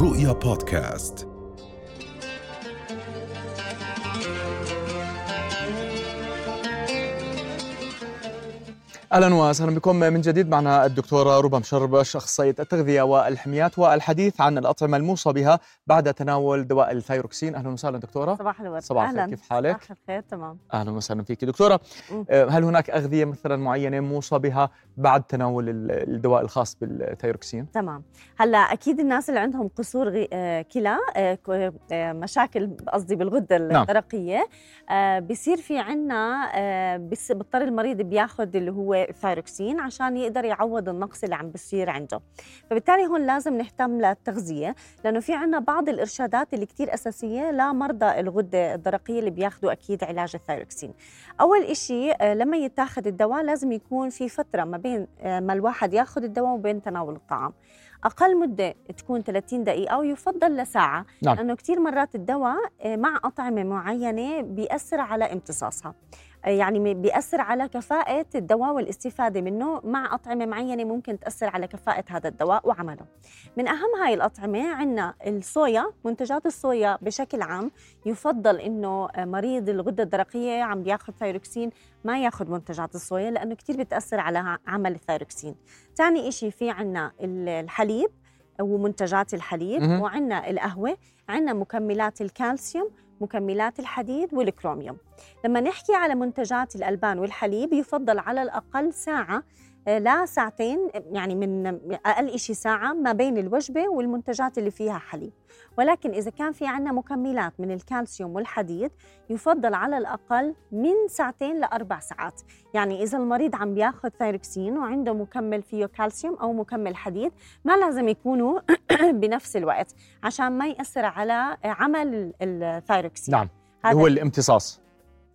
رؤيا بودكاست أهلا وسهلا بكم. من جديد معنا الدكتوره ربى مشربش اخصائيه التغذية والحميات والحديث عن الأطعمة الموصى بها بعد تناول دواء الثايروكسين أهلا وسهلا دكتورة. صباح الورد. صباح الخير. كيف حالك؟ صباح الخير تمام. أهلا وسهلا فيك دكتورة. آه، هل هناك أغذية مثلا معينة موصى بها بعد تناول ال- الدواء الخاص بالثايروكسين تمام. هلأ أكيد الناس اللي عندهم قصور غي- آه، كلى آه، مشاكل قصدي بالغدة نعم. الدرقيه آه، بصير في عنا بس بضطر المريض بياخذ اللي هو الثايروكسين عشان يقدر يعوض النقص اللي عم بصير عنده. فبالتالي هون لازم نهتم للتغذية لأنه في عنا بعض الإرشادات اللي كتير أساسية لمرضى الغدة الدرقية اللي بياخذوا أكيد علاج الثايروكسين. أول إشي آه، لما يتاخذ الدواء لازم يكون في فترة ما بين آه، ما الواحد ياخذ الدواء وبين تناول الطعام. أقل مدة تكون 30 دقيقة ويفضل لساعة نعم. لأنه كثير مرات الدواء آه، مع أطعمة معينة بيأثر على امتصاصها. يعني بيأثر على كفاءة الدواء والاستفادة منه مع أطعمة معينة ممكن تأثر على كفاءة هذا الدواء وعمله من أهم هاي الأطعمة عندنا الصويا منتجات الصويا بشكل عام يفضل إنه آه، مريض الغدة الدرقية عم بياخذ ثايروكسين ما ياخذ منتجات الصويا لأنه كتير بتأثر على عمل الثايروكسين ثاني إشي في عنا ال- الحليب ومنتجات الحليب. وعندنا القهوة عندنا مكملات الكالسيوم مكملات الحديد والكروميوم. لما نحكي على منتجات الألبان والحليب يفضل على الأقل ساعة آه، لا ساعتين يعني من أقل إشي ساعة ما بين الوجبة والمنتجات اللي فيها حليب. ولكن إذا كان في عنا مكملات من الكالسيوم والحديد يفضل على الأقل من ساعتين لأربع ساعات. يعني إذا المريض عم بياخذ ثايروكسين وعنده مكمل فيه كالسيوم أو مكمل حديد ما لازم يكونوا بنفس الوقت عشان ما يأثر على عمل الثايروكسين. نعم هذا هو الامتصاص.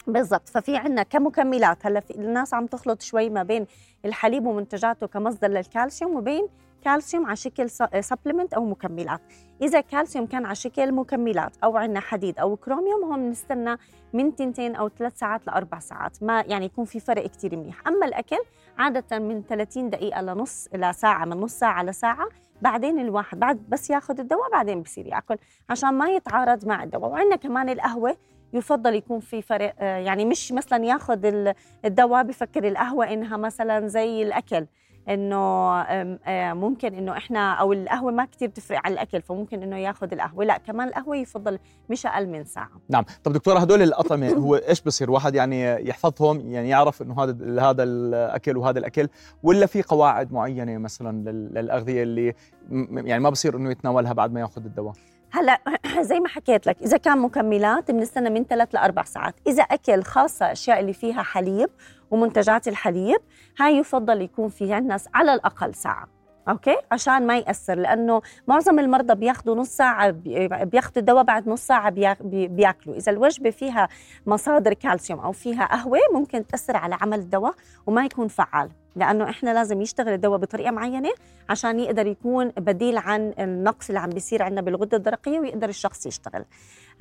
بالضبط. ففي عندنا كمكملات. هلا في الناس عم تخلط شوي ما بين الحليب ومنتجاته كمصدر للكالسيوم وبين كالسيوم على شكل supplement أو مكملات. إذا كالسيوم كان على شكل مكملات أو عندنا حديد أو كروميوم هون بنستنى من تنتين أو ثلاث ساعات لأربع ساعات. ما يعني يكون في فرق كتير منيح. أما الأكل عادة من 30 دقيقة لنص لساعه من نص ساعة لساعه بعدين الواحد بعد بس ياخذ الدواء بعدين بصير يأكل عشان ما يتعارض مع الدواء. وعندنا كمان القهوة. يفضل يكون في فرق آه، يعني مش مثلا ياخذ ال- الدواء بفكر القهوة إنها مثلا زي الأكل إنه آه، ممكن إنه إحنا أو القهوة ما كتير تفرق على الأكل فممكن إنه ياخذ القهوة لا كمان القهوة يفضل مش أقل من ساعة. نعم. طب دكتورة هدول الأطعمة هو إيش بصير؟ واحد يعني يحفظهم يعني يعرف إنه هذا هذا الأكل وهذا الأكل ولا في قواعد معينة مثلا لل- للأغذية اللي يعني ما بصير إنه يتناولها بعد ما ياخذ الدواء؟ هلا زي ما حكيت لك إذا كان مكملات بنستنى من ثلاث لأربع ساعات. إذا أكل خاصة أشياء اللي فيها حليب ومنتجات الحليب هاي يفضل يكون في عندنا على الأقل ساعة. أوكي؟ عشان ما يأثر لأنه معظم المرضى بياخذوا نص ساعة بي- بياخذوا الدواء بعد نص ساعة بيا- بي- بياكلوا. إذا الوجبة فيها مصادر كالسيوم أو فيها قهوة ممكن تأثر على عمل الدواء وما يكون فعال. لأنه إحنا لازم يشتغل الدواء بطريقة معينة عشان يقدر يكون بديل عن النقص اللي عم بيصير عندنا بالغدة الدرقية ويقدر الشخص يشتغل.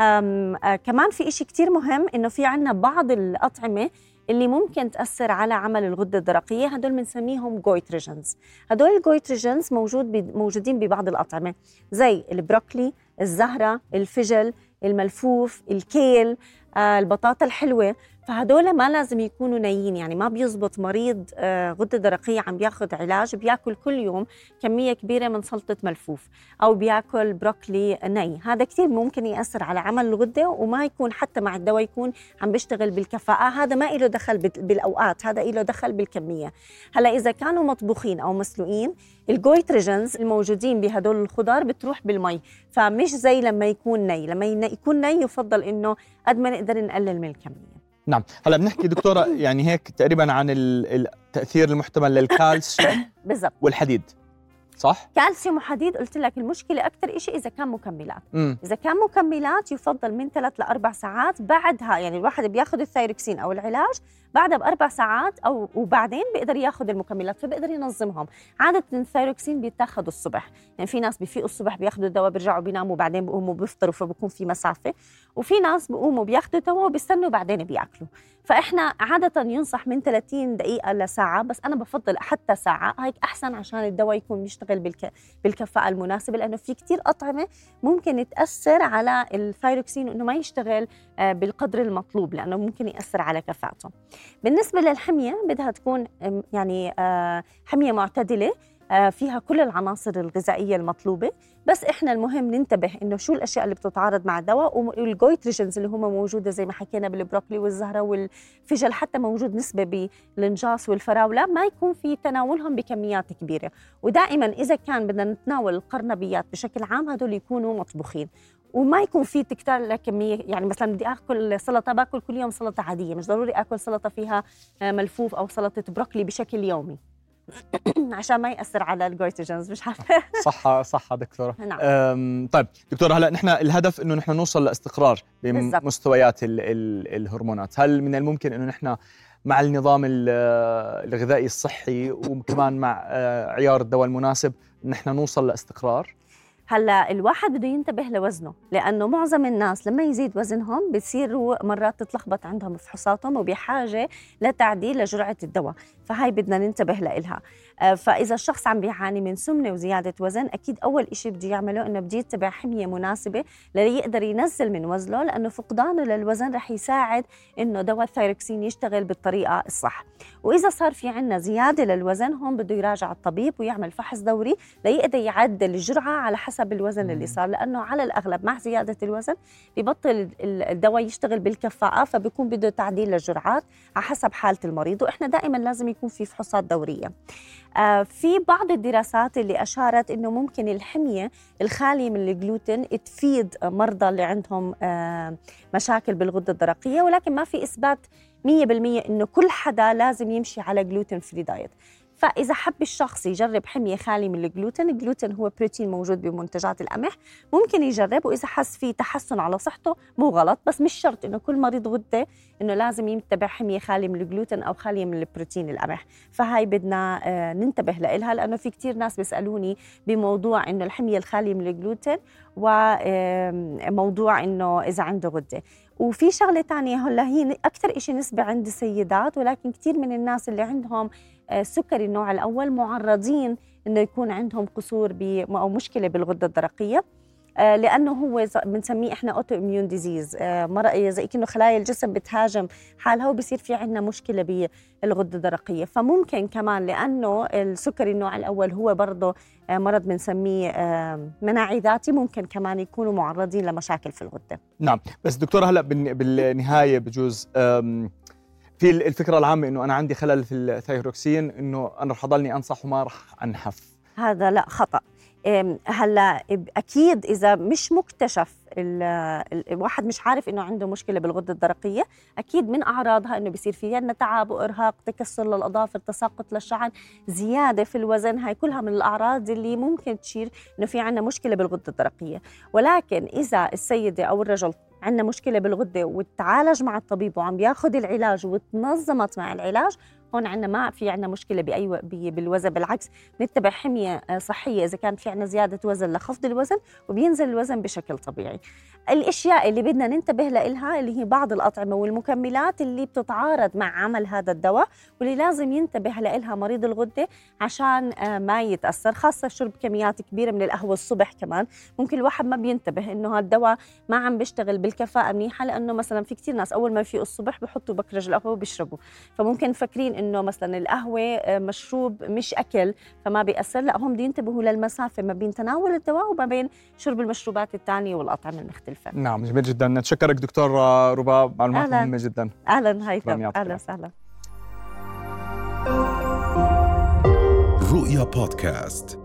آه كمان في إشي كتير مهم إنه في عنا بعض الأطعمة اللي ممكن تأثر على عمل الغدة الدرقية هدول بنسميهم goitrogens هدول ال goitrogens موجود موجودين ببعض الأطعمة زي البروكلي الزهرة الفجل الملفوف الكيل آه البطاطا الحلوة. فهدول ما لازم يكونوا نيين يعني ما بيزبط مريض آه غدة درقية عم بياخد علاج بياكل كل يوم كمية كبيرة من سلطة ملفوف أو بياكل بروكلي ني. هذا كثير ممكن يأثر على عمل الغدة وما يكون حتى مع الدواء يكون عم بيشتغل بالكفاءة. هذا ما له دخل بال- بالأوقات هذا له دخل بالكمية. هلأ إذا كانوا مطبوخين أو مسلوقين ال goitrogens الموجودين بهدول الخضار بتروح بالمي. فمش زي لما يكون ني لما يكون ني يفضل إنه قد ما نقدر نقلل من الكمية. نعم. هلا بنحكي دكتورة يعني هيك تقريبا عن ال- التاثير المحتمل للكالسيوم بالضبط. والحديد. صح؟ كالسيوم وحديد قلت لك المشكلة أكثر إشي إذا كان مكملات. امم إذا كان مكملات يفضل من ثلاث لأربع ساعات بعدها يعني الواحد بياخذ الثايروكسين أو العلاج بعدها بأربع ساعات أو وبعدين بيقدر ياخذ المكملات فبيقدر ينظمهم. عادة الثايروكسين بيتاخذ الصبح. يعني في ناس بيفيقوا الصبح بياخذوا الدواء بيرجعوا بيناموا وبعدين بيقوموا بيفطروا فبكون في مسافة. وفي ناس بيقوموا بياخذوا الدواء وبيستنوا بعدين بياكلوا. فإحنا عادة ينصح من 30 دقيقة لساعه بس أنا بفضل حتى ساعة. هيك أحسن عشان الدواء يكون يشتغل بالك... بالكفاءة المناسبة لأنه في كثير أطعمة ممكن تأثر على الثايروكسين إنه ما يشتغل آه، بالقدر المطلوب لأنه ممكن يأثر على كفاءته. بالنسبة للحمية بدها تكون يعني آه، حمية معتدلة. فيها كل العناصر الغذائية المطلوبة. بس إحنا المهم ننتبه إنه شو الأشياء اللي بتتعارض مع الدواء والجويتريجنز اللي هم موجودة زي ما حكينا بالبروكلي والزهرة والفجل حتى موجود نسبة بالنجاص والفراولة ما يكون في تناولهم بكميات كبيرة. ودائما إذا كان بدنا نتناول القرنبيات بشكل عام هدول يكونوا مطبوخين. وما يكون في تكتار كمية يعني مثلا بدي آكل سلطة باكل كل يوم سلطة عادية. مش ضروري آكل سلطة فيها ملفوف أو سلطة بروكلي بشكل يومي. عشان ما يأثر على الجويتوجينز مش عارفة. صح صح دكتورة. نعم. طيب دكتورة هلا نحن الهدف إنه نحن نوصل لإستقرار بمستويات ال ال الهرمونات. هل من الممكن إنه نحن مع النظام الغذائي الصحي وكمان مع آه، عيار الدواء المناسب نحن نوصل لإستقرار؟ هلا الواحد بده ينتبه لوزنه لأنه معظم الناس لما يزيد وزنهم بتصيروا مرات تتلخبط عندهم فحوصاتهم وبحاجة لتعديل لجرعة الدواء فهاي بدنا ننتبه لها آه، فإذا الشخص عم بيعاني من سمنة وزيادة وزن أكيد أول شيء بده يعمله إنه بده يتبع حمية مناسبة ليقدر ينزل من وزنه لأنه فقدانه للوزن رح يساعد إنه دواء الثايروكسين يشتغل بالطريقة الصح. وإذا صار في عندنا زيادة للوزن هون بده يراجع الطبيب ويعمل فحص دوري ليقدر يعدل الجرعة على حسب الوزن اللي صار لأنه على الأغلب مع زيادة الوزن ببطل الدواء يشتغل بالكفاءة فبيكون بده تعديل للجرعات على حسب حالة المريض وإحنا دائما لازم يكون في فحوصات دورية. آه، في بعض الدراسات اللي أشارت أنه ممكن الحمية الخالية من الجلوتين تفيد مرضى اللي عندهم آه، مشاكل بالغدة الدرقية ولكن ما في إثبات 100% إنه كل حدا لازم يمشي على gluten free diet فإذا حب الشخص يجرب حمية خالي من الجلوتين الجلوتين هو بروتين موجود بمنتجات القمح ممكن يجرب وإذا حس في تحسن على صحته مو غلط بس مش شرط إنه كل مريض غدة إنه لازم يتبع حمية خالية من الجلوتين أو خالية من البروتين القمح. فهاي بدنا آه، ننتبه لها لأنه في كثير ناس بيسألوني بموضوع إنه الحمية الخالية من الجلوتين وموضوع إنه إذا عنده غدة. وفي شغلة ثانية هلأ هي أكثر شيء نسبة عند السيدات ولكن كثير من الناس اللي عندهم آه، سكري النوع الأول معرضين إنه يكون عندهم قصور أو مشكلة بالغدة الدرقية آه، لأنه هو بنسميه إحنا autoimmune disease زي كأنه خلايا الجسم بتهاجم حالها وبصير في عندنا مشكلة بالغدة الدرقية. فممكن كمان لأنه السكري النوع الأول هو برضه آه، مرض بنسميه مناعي ذاتي ممكن كمان يكونوا معرضين لمشاكل في الغدة. نعم. بس دكتور هلا بالنهاية بجوز في الفكرة العامة إنه أنا عندي خلل في الثايروكسين إنه أنا رح أضلني أنصح وما رح أنحف. هذا لا خطأ. هلأ أكيد إذا مش مكتشف الواحد مش عارف إنه عنده مشكلة بالغدة الدرقية أكيد من أعراضها إنه بيصير في عندنا تعب وإرهاق تكسر للأظافر تساقط للشعر زيادة في الوزن. هاي كلها من الأعراض اللي ممكن تشير إنه في عندنا مشكلة بالغدة الدرقية. ولكن إذا السيدة أو الرجل عندنا مشكلة بالغدة وتعالج مع الطبيب وعم بياخذ العلاج وتنظمت مع العلاج هون عندنا ما في عندنا مشكلة بأي بالوزن بالعكس نتبع حمية آه، صحية إذا كان في عندنا زيادة وزن لخفض الوزن وبينزل الوزن بشكل طبيعي. الأشياء اللي بدنا ننتبه لها اللي هي بعض الأطعمة والمكملات اللي بتتعارض مع عمل هذا الدواء واللي لازم ينتبه لها مريض الغدة عشان آه، ما يتأثر خاصة شرب كميات كبيرة من القهوة الصبح كمان. ممكن الواحد ما بينتبه إنه هذا الدواء ما عم بيشتغل بالكفاءة منيحة لأنه مثلا في كثير ناس أول ما يفيقوا الصبح بحطوا بكرج القهوة وبيشربوا. فممكن مفكرين إنه مثلا القهوة آه، مشروب مش أكل فما بيأثر. لا هم بده ينتبهوا للمسافة ما بين تناول الدواء وما بين شرب المشروبات الثانية والأطعمة المختلفة. نعم جميل جدا. نتشكرك دكتور رباب معلومات مهمة جدا. أهلا هيثم أهلا وسهلا. رؤيا بودكاست.